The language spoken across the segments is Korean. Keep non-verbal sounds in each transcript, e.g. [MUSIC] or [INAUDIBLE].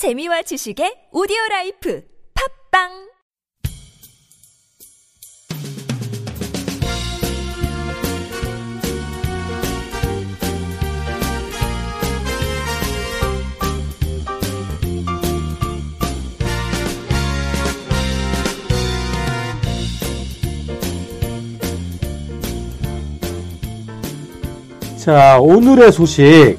재미와 지식의 오디오 라이프 팝빵 자, 오늘의 소식,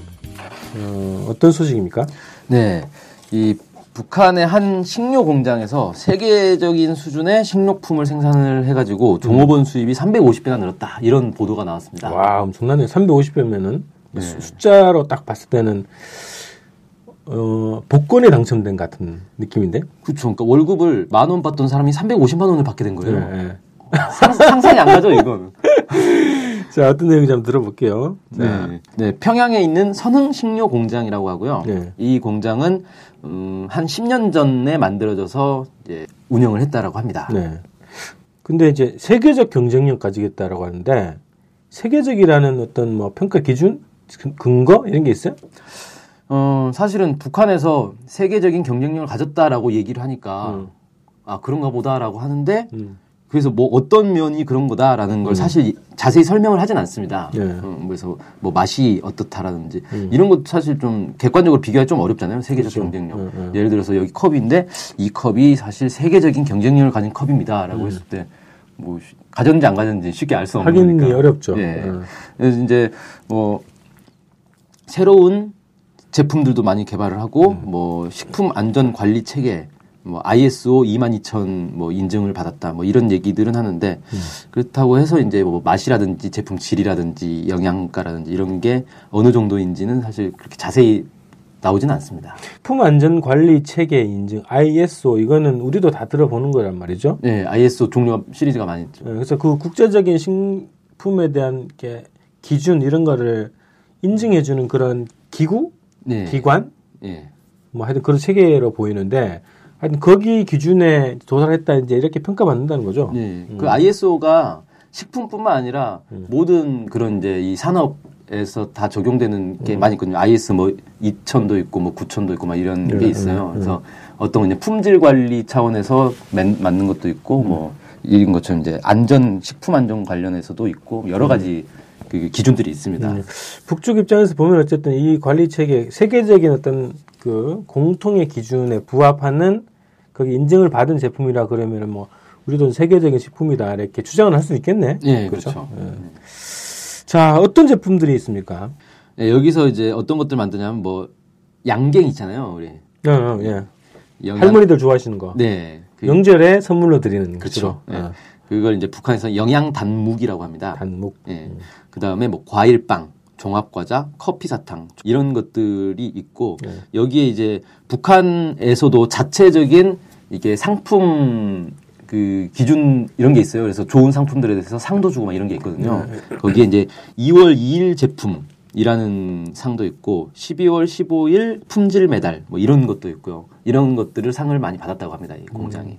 어, 어떤 소식입니까? 네. 이 북한의 한 식료 공장에서 세계적인 수준의 식료품을 생산을 해가지고 종업원 수입이 350배가 늘었다. 이런 보도가 나왔습니다. 와, 엄청나네요. 350배면은, 네. 숫자로 딱 봤을 때는, 어, 복권에 당첨된 같은 느낌인데? 그렇죠. 그러니까 월급을 만 원 받던 사람이 350만 원을 받게 된 거예요. 네. 상, 상상이 안 가죠, 이건. 자, 어떤 내용인지 한번 들어볼게요. 자, 네. 네. 평양에 있는 선흥 식료 공장이라고 하고요. 네. 이 공장은 음, 한 10년 전에 만들어져서 이제 운영을 했다라고 합니다. 네. 근데 이제 세계적 경쟁력 가지겠다라고 하는데, 세계적이라는 어떤 뭐 평가 기준? 근- 근거? 이런 게 있어요? 어, 사실은 북한에서 세계적인 경쟁력을 가졌다라고 얘기를 하니까 음. 아 그런가 보다라고 하는데 음. 그래서 뭐 어떤 면이 그런 거다라는 걸 사실 자세히 설명을 하진 않습니다. 네. 음, 그래서 뭐 맛이 어떻다라든지 음. 이런 것도 사실 좀 객관적으로 비교하기 좀 어렵잖아요. 세계적 그렇죠. 경쟁력. 음, 음. 예를 들어서 여기 컵인데 이 컵이 사실 세계적인 경쟁력을 가진 컵입니다라고 음. 했을 때 뭐 가졌는지 안 가졌는지 쉽게 알 수 없는 확인이 거니까. 어렵죠. 예. 음. 그래서 이제 뭐 새로운 제품들도 많이 개발을 하고 음. 뭐 식품 안전 관리 체계 뭐 ISO 22000 뭐 인증을 받았다 뭐 이런 얘기들은 하는데 음. 그렇다고 해서 이제 뭐 맛이라든지 제품 질이라든지 영양가라든지 이런 게 어느 정도인지는 사실 그렇게 자세히 나오지는 않습니다. 식품 안전 관리 체계 인증 ISO 이거는 우리도 다 들어보는 거란 말이죠. 네, ISO 종류 시리즈가 많이 있죠. 예, 그래서 그 국제적인 식품에 대한 게 기준 이런 거를 인증해 주는 그런 기구, 네. 기관, 예. 뭐 하여튼 그런 체계로 보이는데 하여튼 거기 기준에 도달 했다 이제 이렇게 평가받는다는 거죠. 네. 그 ISO가 식품뿐만 아니라 음. 모든 그런 이제 이 산업에서 다 적용되는 음. 게 많이 있거든요. IS 뭐 2000도 있고 뭐 9000도 있고 막 이런 네, 게 있어요. 네, 그래서 어떤 이제 품질 관리 차원에서 맨- 맞는 것도 있고 음. 뭐 이런 것처럼 이제 안전 식품 안전 관련해서도 있고 여러 가지 그 기준들이 있습니다. 음, 북쪽 입장에서 보면 어쨌든 이 관리 체계 세계적인 어떤 그 공통의 기준에 부합하는 거기 인증을 받은 제품이라 그러면은 뭐 우리도 세계적인 식품이다 이렇게 주장을 할 수 있겠네. 예, 그렇죠. 예. 자, 어떤 제품들이 있습니까? 예, 여기서 이제 어떤 것들 만드냐면 뭐 양갱 있잖아요, 우리. 어, 어, 예. 영양- 할머니들 좋아하시는 거. 네. 그 명절에 선물로 드리는 그렇죠. 예. 어, 그걸 이제 북한에서 영양 단묵이라고 합니다. 단묵. 예. 그 다음에 뭐 과일빵, 종합과자, 커피 사탕 이런 것들이 있고 네. 여기에 이제 북한에서도 자체적인 이게 상품 그 기준 이런 게 있어요. 그래서 좋은 상품들에 대해서 상도 주고 막 이런 게 있거든요. 거기에 이제 2월 2일 제품 이라는 상도 있고 12월 15일 품질 메달 뭐 이런 것도 있고요. 이런 것들을 상을 많이 받았다고 합니다. 이 공장이.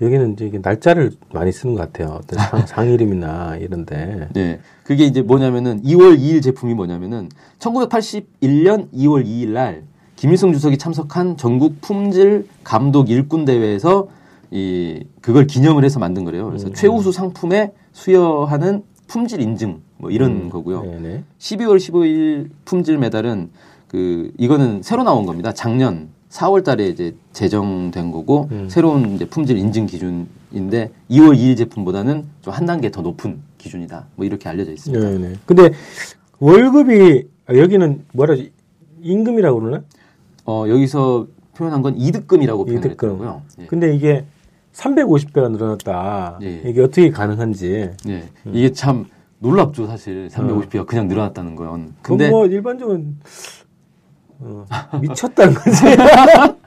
여기는 이제 날짜를 많이 쓰는 것 같아요. 어떤 상, [LAUGHS] 상 이름이나 이런데. 네. 그게 이제 뭐냐면은 2월 2일 제품이 뭐냐면은 1981년 2월 2일 날 김일성 주석이 참석한 전국 품질 감독 일꾼 대회에서 이 그걸 기념을 해서 만든 거래요. 그래서 최우수 상품에 수여하는 품질 인증 뭐 이런 거고요. 네네. 12월 15일 품질 메달은 그 이거는 새로 나온 겁니다. 작년 4월 달에 이제 제정된 거고 음. 새로운 이제 품질 인증 기준인데 2월 2일 제품보다는 좀 한 단계 더 높은 기준이다. 뭐 이렇게 알려져 있습니다. 네 네. 근데 월급이 아, 여기는 뭐라 지 임금이라고 그러나? 어, 여기서 표현한 건 이득금이라고 표현을 이득금. 했더라고요. 예. 근데 이게 350배가 늘어났다. 예. 이게 어떻게 가능한지. 예. 이게 참 놀랍죠, 사실. 350배가 그냥 늘어났다는 건. 근데 뭐 일반적으로 어, 미쳤다는 거지. [LAUGHS]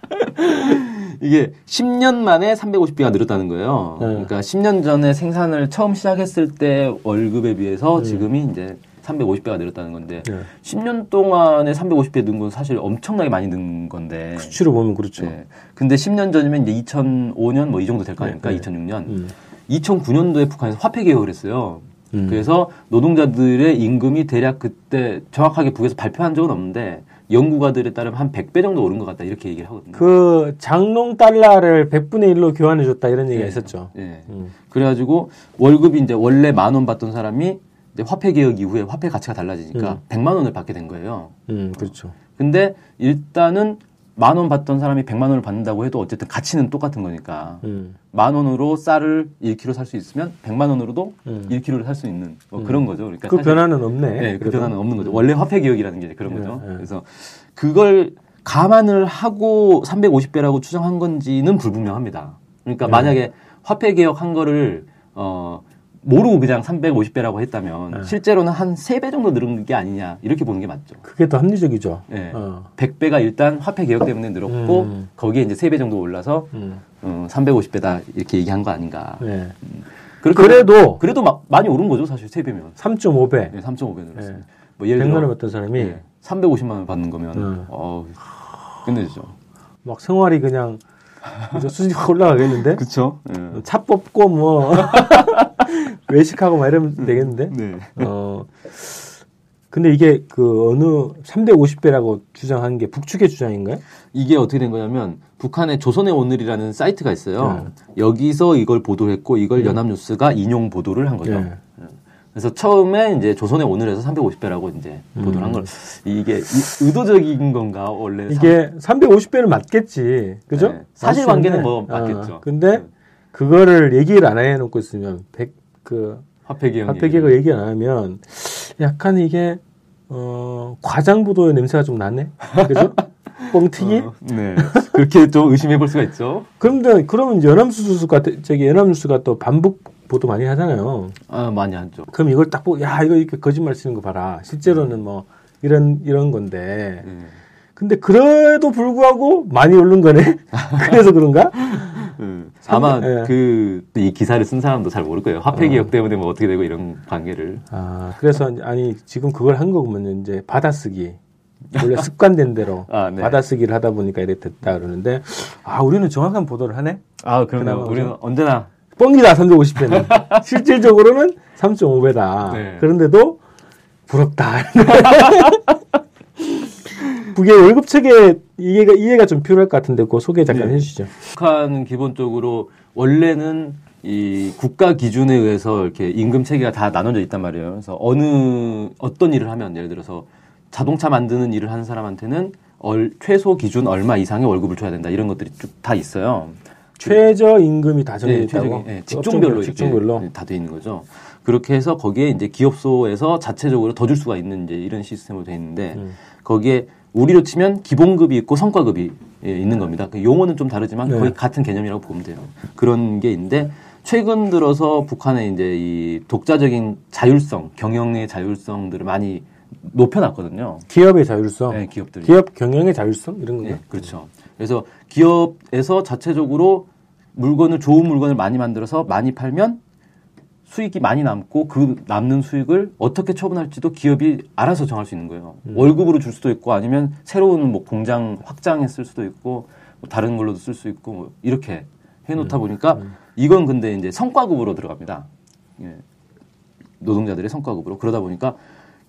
이게 10년 만에 350배가 늘었다는 거예요. 네. 그러니까 10년 전에 생산을 처음 시작했을 때 월급에 비해서 지금이 이제 350배가 늘었다는 건데 네. 10년 동안에 350배 는 건 사실 엄청나게 많이 는 건데. 수치로 보면 그렇죠. 네. 근데 10년 전이면 이제 2005년 뭐 이 정도 될 거 아닙니까? 네, 네. 2006년. 음. 2009년도에 북한에서 화폐 개혁을 했어요. 음. 그래서 노동자들의 임금이 대략 그때 정확하게 북에서 발표한 적은 없는데 연구가들에 따르면 한 100배 정도 오른 것 같다 이렇게 얘기를 하거든요. 그 장롱 달러를 100분의 1로 교환해 줬다 이런 얘기가 예. 있었죠. 예. 음. 그래가지고 월급이 이제 원래 만 원 받던 사람이 이제 화폐 개혁 이후에 화폐 가치가 달라지니까 100만 원을 받게 된 거예요. 음, 그렇죠. 근데 일단은 만 원 받던 사람이 100만 원을 받는다고 해도 어쨌든 가치는 똑같은 거니까 음. 만 원으로 쌀을 1kg 살 수 있으면 100만 원으로도 음. 1kg를 살 수 있는 뭐 그런 거죠. 그러니까 그 변화는 없네. 네, 그. 변화는 없는 거죠. 원래 화폐 개혁이라는 게 그런 네, 거죠. 네. 그래서 그걸 감안을 하고 350배라고 추정한 건지는 불분명합니다. 그러니까 네. 만약에 화폐 개혁한 거를 어 모르고 그냥 350배라고 했다면 네. 실제로는 한 3배 정도 늘은 게 아니냐 이렇게 보는 게 맞죠. 그게 더 합리적이죠. 예. 어. 100배가 일단 화폐 개혁 때문에 늘었고 음. 거기에 이제 3배 정도 올라서 음. 어, 350배다 이렇게 얘기한 거 아닌가. 네. 그렇게 그래도 그래도 막 많이 오른 거죠, 사실 3배면. 3.5배. 네, 3.5배 늘었어요. 네. 뭐 예를 100만 들어 원 받던 사람이 예, 350만 원 받는 거면 음. 어 끝내주죠. 막 생활이 그냥 그죠? 수준이 올라가겠는데? [LAUGHS] 그렇죠. 차 뽑고 뭐 [LAUGHS] 외식하고 막 이러면 되겠는데? 네. 어. 근데 이게 그 어느 350배라고 주장한 게 북측의 주장인가요? 이게 어떻게 된 거냐면 북한의 조선의 오늘이라는 사이트가 있어요. 네. 여기서 이걸 보도했고 이걸 연합뉴스가 인용 보도를 한 거죠. 네. 그래서 처음에 이제 조선의 오늘에서 350배라고 이제 보도를 한 걸. 이게 이- 의도적인 건가 원래? 이게 350배는 맞겠지. 그죠? 네. 사실 관계는 뭐 맞는데, 맞겠죠. 어, 근데 네. 그거를 얘기를 안 해놓고 있으면 100, 그, 화폐 개혁. 화폐 개혁을 얘기 안 하면 약간 이게, 어, 과장 부도의 냄새가 좀 나네? 그죠? [LAUGHS] 뻥튀기? 어, 네. 그렇게 좀 의심해 볼 수가 있죠. 그런데, 그러면 같은, 저기 연합뉴스가 또 반복 보도 많이 하잖아요. 아, 많이 하죠. 그럼 이걸 딱 보고, 야, 이거 이렇게 거짓말 쓰는 거 봐라. 실제로는 뭐, 이런, 이런 건데. 네. 근데 그래도 불구하고 많이 오른 거네? [LAUGHS] 그래서 그런가? 음, 아마 예. 그이 기사를 쓴 사람도 잘 모를 거예요. 화폐 개혁 때문에 뭐 어떻게 되고 이런 관계를. 아, 그래서, 아니, 지금 그걸 한 거면 이제 받아쓰기. 원래 습관된 대로 [LAUGHS] 아, 네. 받아쓰기를 하다 보니까 이렇게 됐다 그러는데, 아, 우리는 정확한 보도를 하네? 아, 그러면 우리는 언제나 뻥이다, 350배는. [LAUGHS] 실질적으로는 3.5배다. 네. 그런데도 부럽다. [LAUGHS] 그게 월급 체계 이해가, 이해가 좀 필요할 것 같은데, 그거 소개 잠깐 네. 해주시죠. 북한은 기본적으로 원래는 이 국가 기준에 의해서 이렇게 임금 체계가 다 나눠져 있단 말이에요. 그래서 어느 어떤 일을 하면 예를 들어서 자동차 만드는 일을 하는 사람한테는 얼- 최소 기준 얼마 이상의 월급을 줘야 된다 이런 것들이 쭉 다 있어요. 최저 임금이 다 정해져 네, 있다고? 예, 직종별로 직종별로. 다 돼 있는 거죠. 그렇게 해서 거기에 이제 기업소에서 자체적으로 더 줄 수가 있는 이제 이런 시스템으로 돼 있는데 음. 거기에 우리로 치면 기본급이 있고 성과급이 예, 있는 겁니다. 그 용어는 좀 다르지만 네. 거의 같은 개념이라고 보면 돼요. 그런 게 있는데 최근 들어서 북한의 이제 이 독자적인 자율성, 경영의 자율성들을 많이 높여놨거든요. 기업의 자율성. 네, 기업들이. 기업 경영의 자율성? 이런 건가? 네, 그렇죠. 그래서 기업에서 자체적으로 물건을 좋은 물건을 많이 만들어서 많이 팔면 수익이 많이 남고 그 남는 수익을 어떻게 처분할지도 기업이 알아서 정할 수 있는 거예요. 월급으로 줄 수도 있고 아니면 새로운 뭐 공장 확장했을 수도 있고 뭐 다른 걸로도 쓸 수 있고 뭐 이렇게 해놓다 보니까 이건 근데 이제 성과급으로 들어갑니다. 예. 노동자들의 성과급으로 그러다 보니까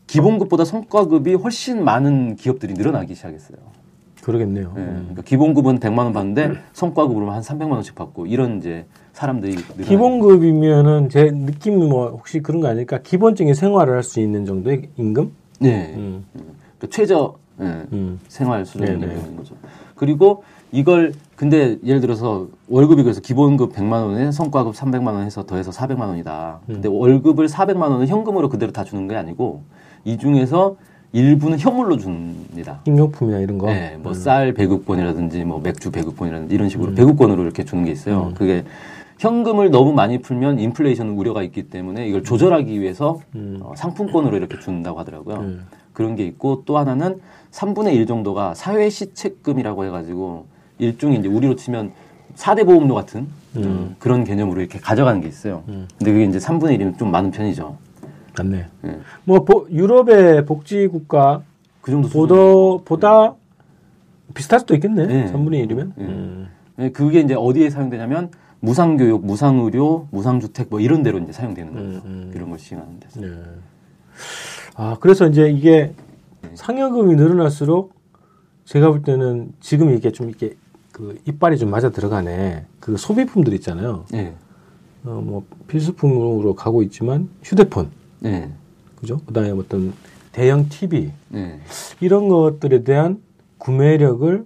기본급보다 성과급이 훨씬 많은 기업들이 늘어나기 시작했어요. 그러겠네요. 예, 음. 그러니까 기본급은 100만 원 받는데 성과급으로 한 300만 원씩 받고 이런 이제 사람들이 기본급이면은 제 느낌이 뭐 혹시 그런 거 아닐까? 기본적인 생활을 할 수 있는 정도의 임금? 네. 음. 그러니까 최저 예, 음. 생활 수준이. 되는 거죠. 그리고 이걸 근데 예를 들어서 월급이 그래서 기본급 100만 원에 성과급 300만 원 해서 더해서 400만 원이다. 음. 근데 월급을 400만 원은 현금으로 그대로 다 주는 게 아니고 이 중에서 일부는 현물로 줍니다. 식료품이나 이런 거. 네, 뭐쌀 배급권이라든지 뭐 맥주 배급권이라든지 이런 음. 식으로 배급권으로 이렇게 주는 게 있어요. 그게 현금을 너무 많이 풀면 인플레이션 우려가 있기 때문에 이걸 조절하기 위해서 음. 어, 상품권으로 이렇게 준다고 하더라고요. 그런 게 있고 또 하나는 3분의 1 정도가 사회 시책금이라고 해가지고 일종의 이제 우리로 치면 4대 보험료 같은 음, 그런 개념으로 이렇게 가져가는 게 있어요. 근데 그게 이제 3분의 1이면 좀 많은 편이죠. 맞네. 예. 뭐 보- 유럽의 복지 국가 그 정도. 보도 보다 비슷할 수도 있겠네. 네. 3분의 1이면. 네. 음. 예, 그게 이제 어디에 사용되냐면 무상교육, 무상의료, 무상주택 뭐 이런 데로 이제 사용되는 거죠. 음, 이런 걸 시행하는 데서. 네. 아, 그래서 이제 이게 상여금이 늘어날수록 제가 볼 때는 지금 이게 좀 이게 그 이빨이 좀 맞아 들어가네. 그 소비품들 있잖아요. 예. 어, 뭐 필수품으로 가고 있지만 휴대폰, 예. 그죠? 그다음에 어떤 대형 TV 예. 이런 것들에 대한 구매력을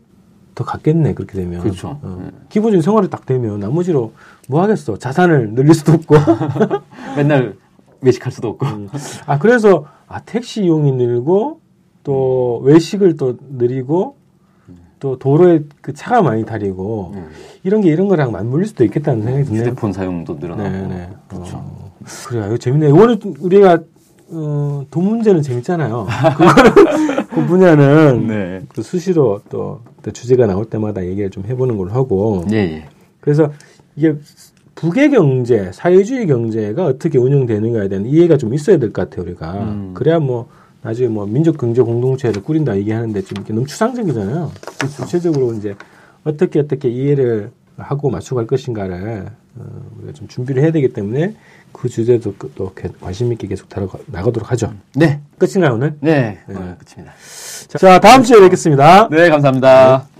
더 갖겠네 그렇게 되면. 그렇죠. 어. 네. 기본적인 생활이 딱 되면 나머지로 뭐 하겠어? 자산을 늘릴 수도 없고. [LAUGHS] 맨날 외식할 수도 없고. 아 그래서 아 택시 이용이 늘고 또 외식을 또 늘리고 또 도로에 그 차가 많이 다니고 음. 이런 게 이런 거랑 맞물릴 수도 있겠다는 생각이 드네요. 휴대폰 사용도 늘어나고. 네네. 그렇죠. 어, 그래요. 이거 재밌네요. 이거는 좀 우리가 어, 돈 문제는 재밌잖아요. [LAUGHS] 그거는 그 분야는 네. 또 수시로 또, 또 주제가 나올 때마다 얘기를 좀 해보는 걸로 하고 예, 예. 그래서 이게 북의 경제, 사회주의 경제가 어떻게 운영되는가에 대한 이해가 좀 있어야 될 것 같아요, 우리가. 음. 그래야 뭐, 나중에 뭐, 민족 경제 공동체를 꾸린다 얘기하는데 좀 이렇게 너무 추상적이잖아요. 구체적으로 이제 어떻게 어떻게 이해를 하고 맞춰갈 것인가를 어, 우리가 좀 준비를 해야 되기 때문에 그 주제도 그- 또 관심 있게 계속 다뤄 나가도록 하죠. 네. 끝인가요, 오늘? 네. 오늘 끝입니다. 자, 다음 주에 뵙겠습니다. 네, 감사합니다. 저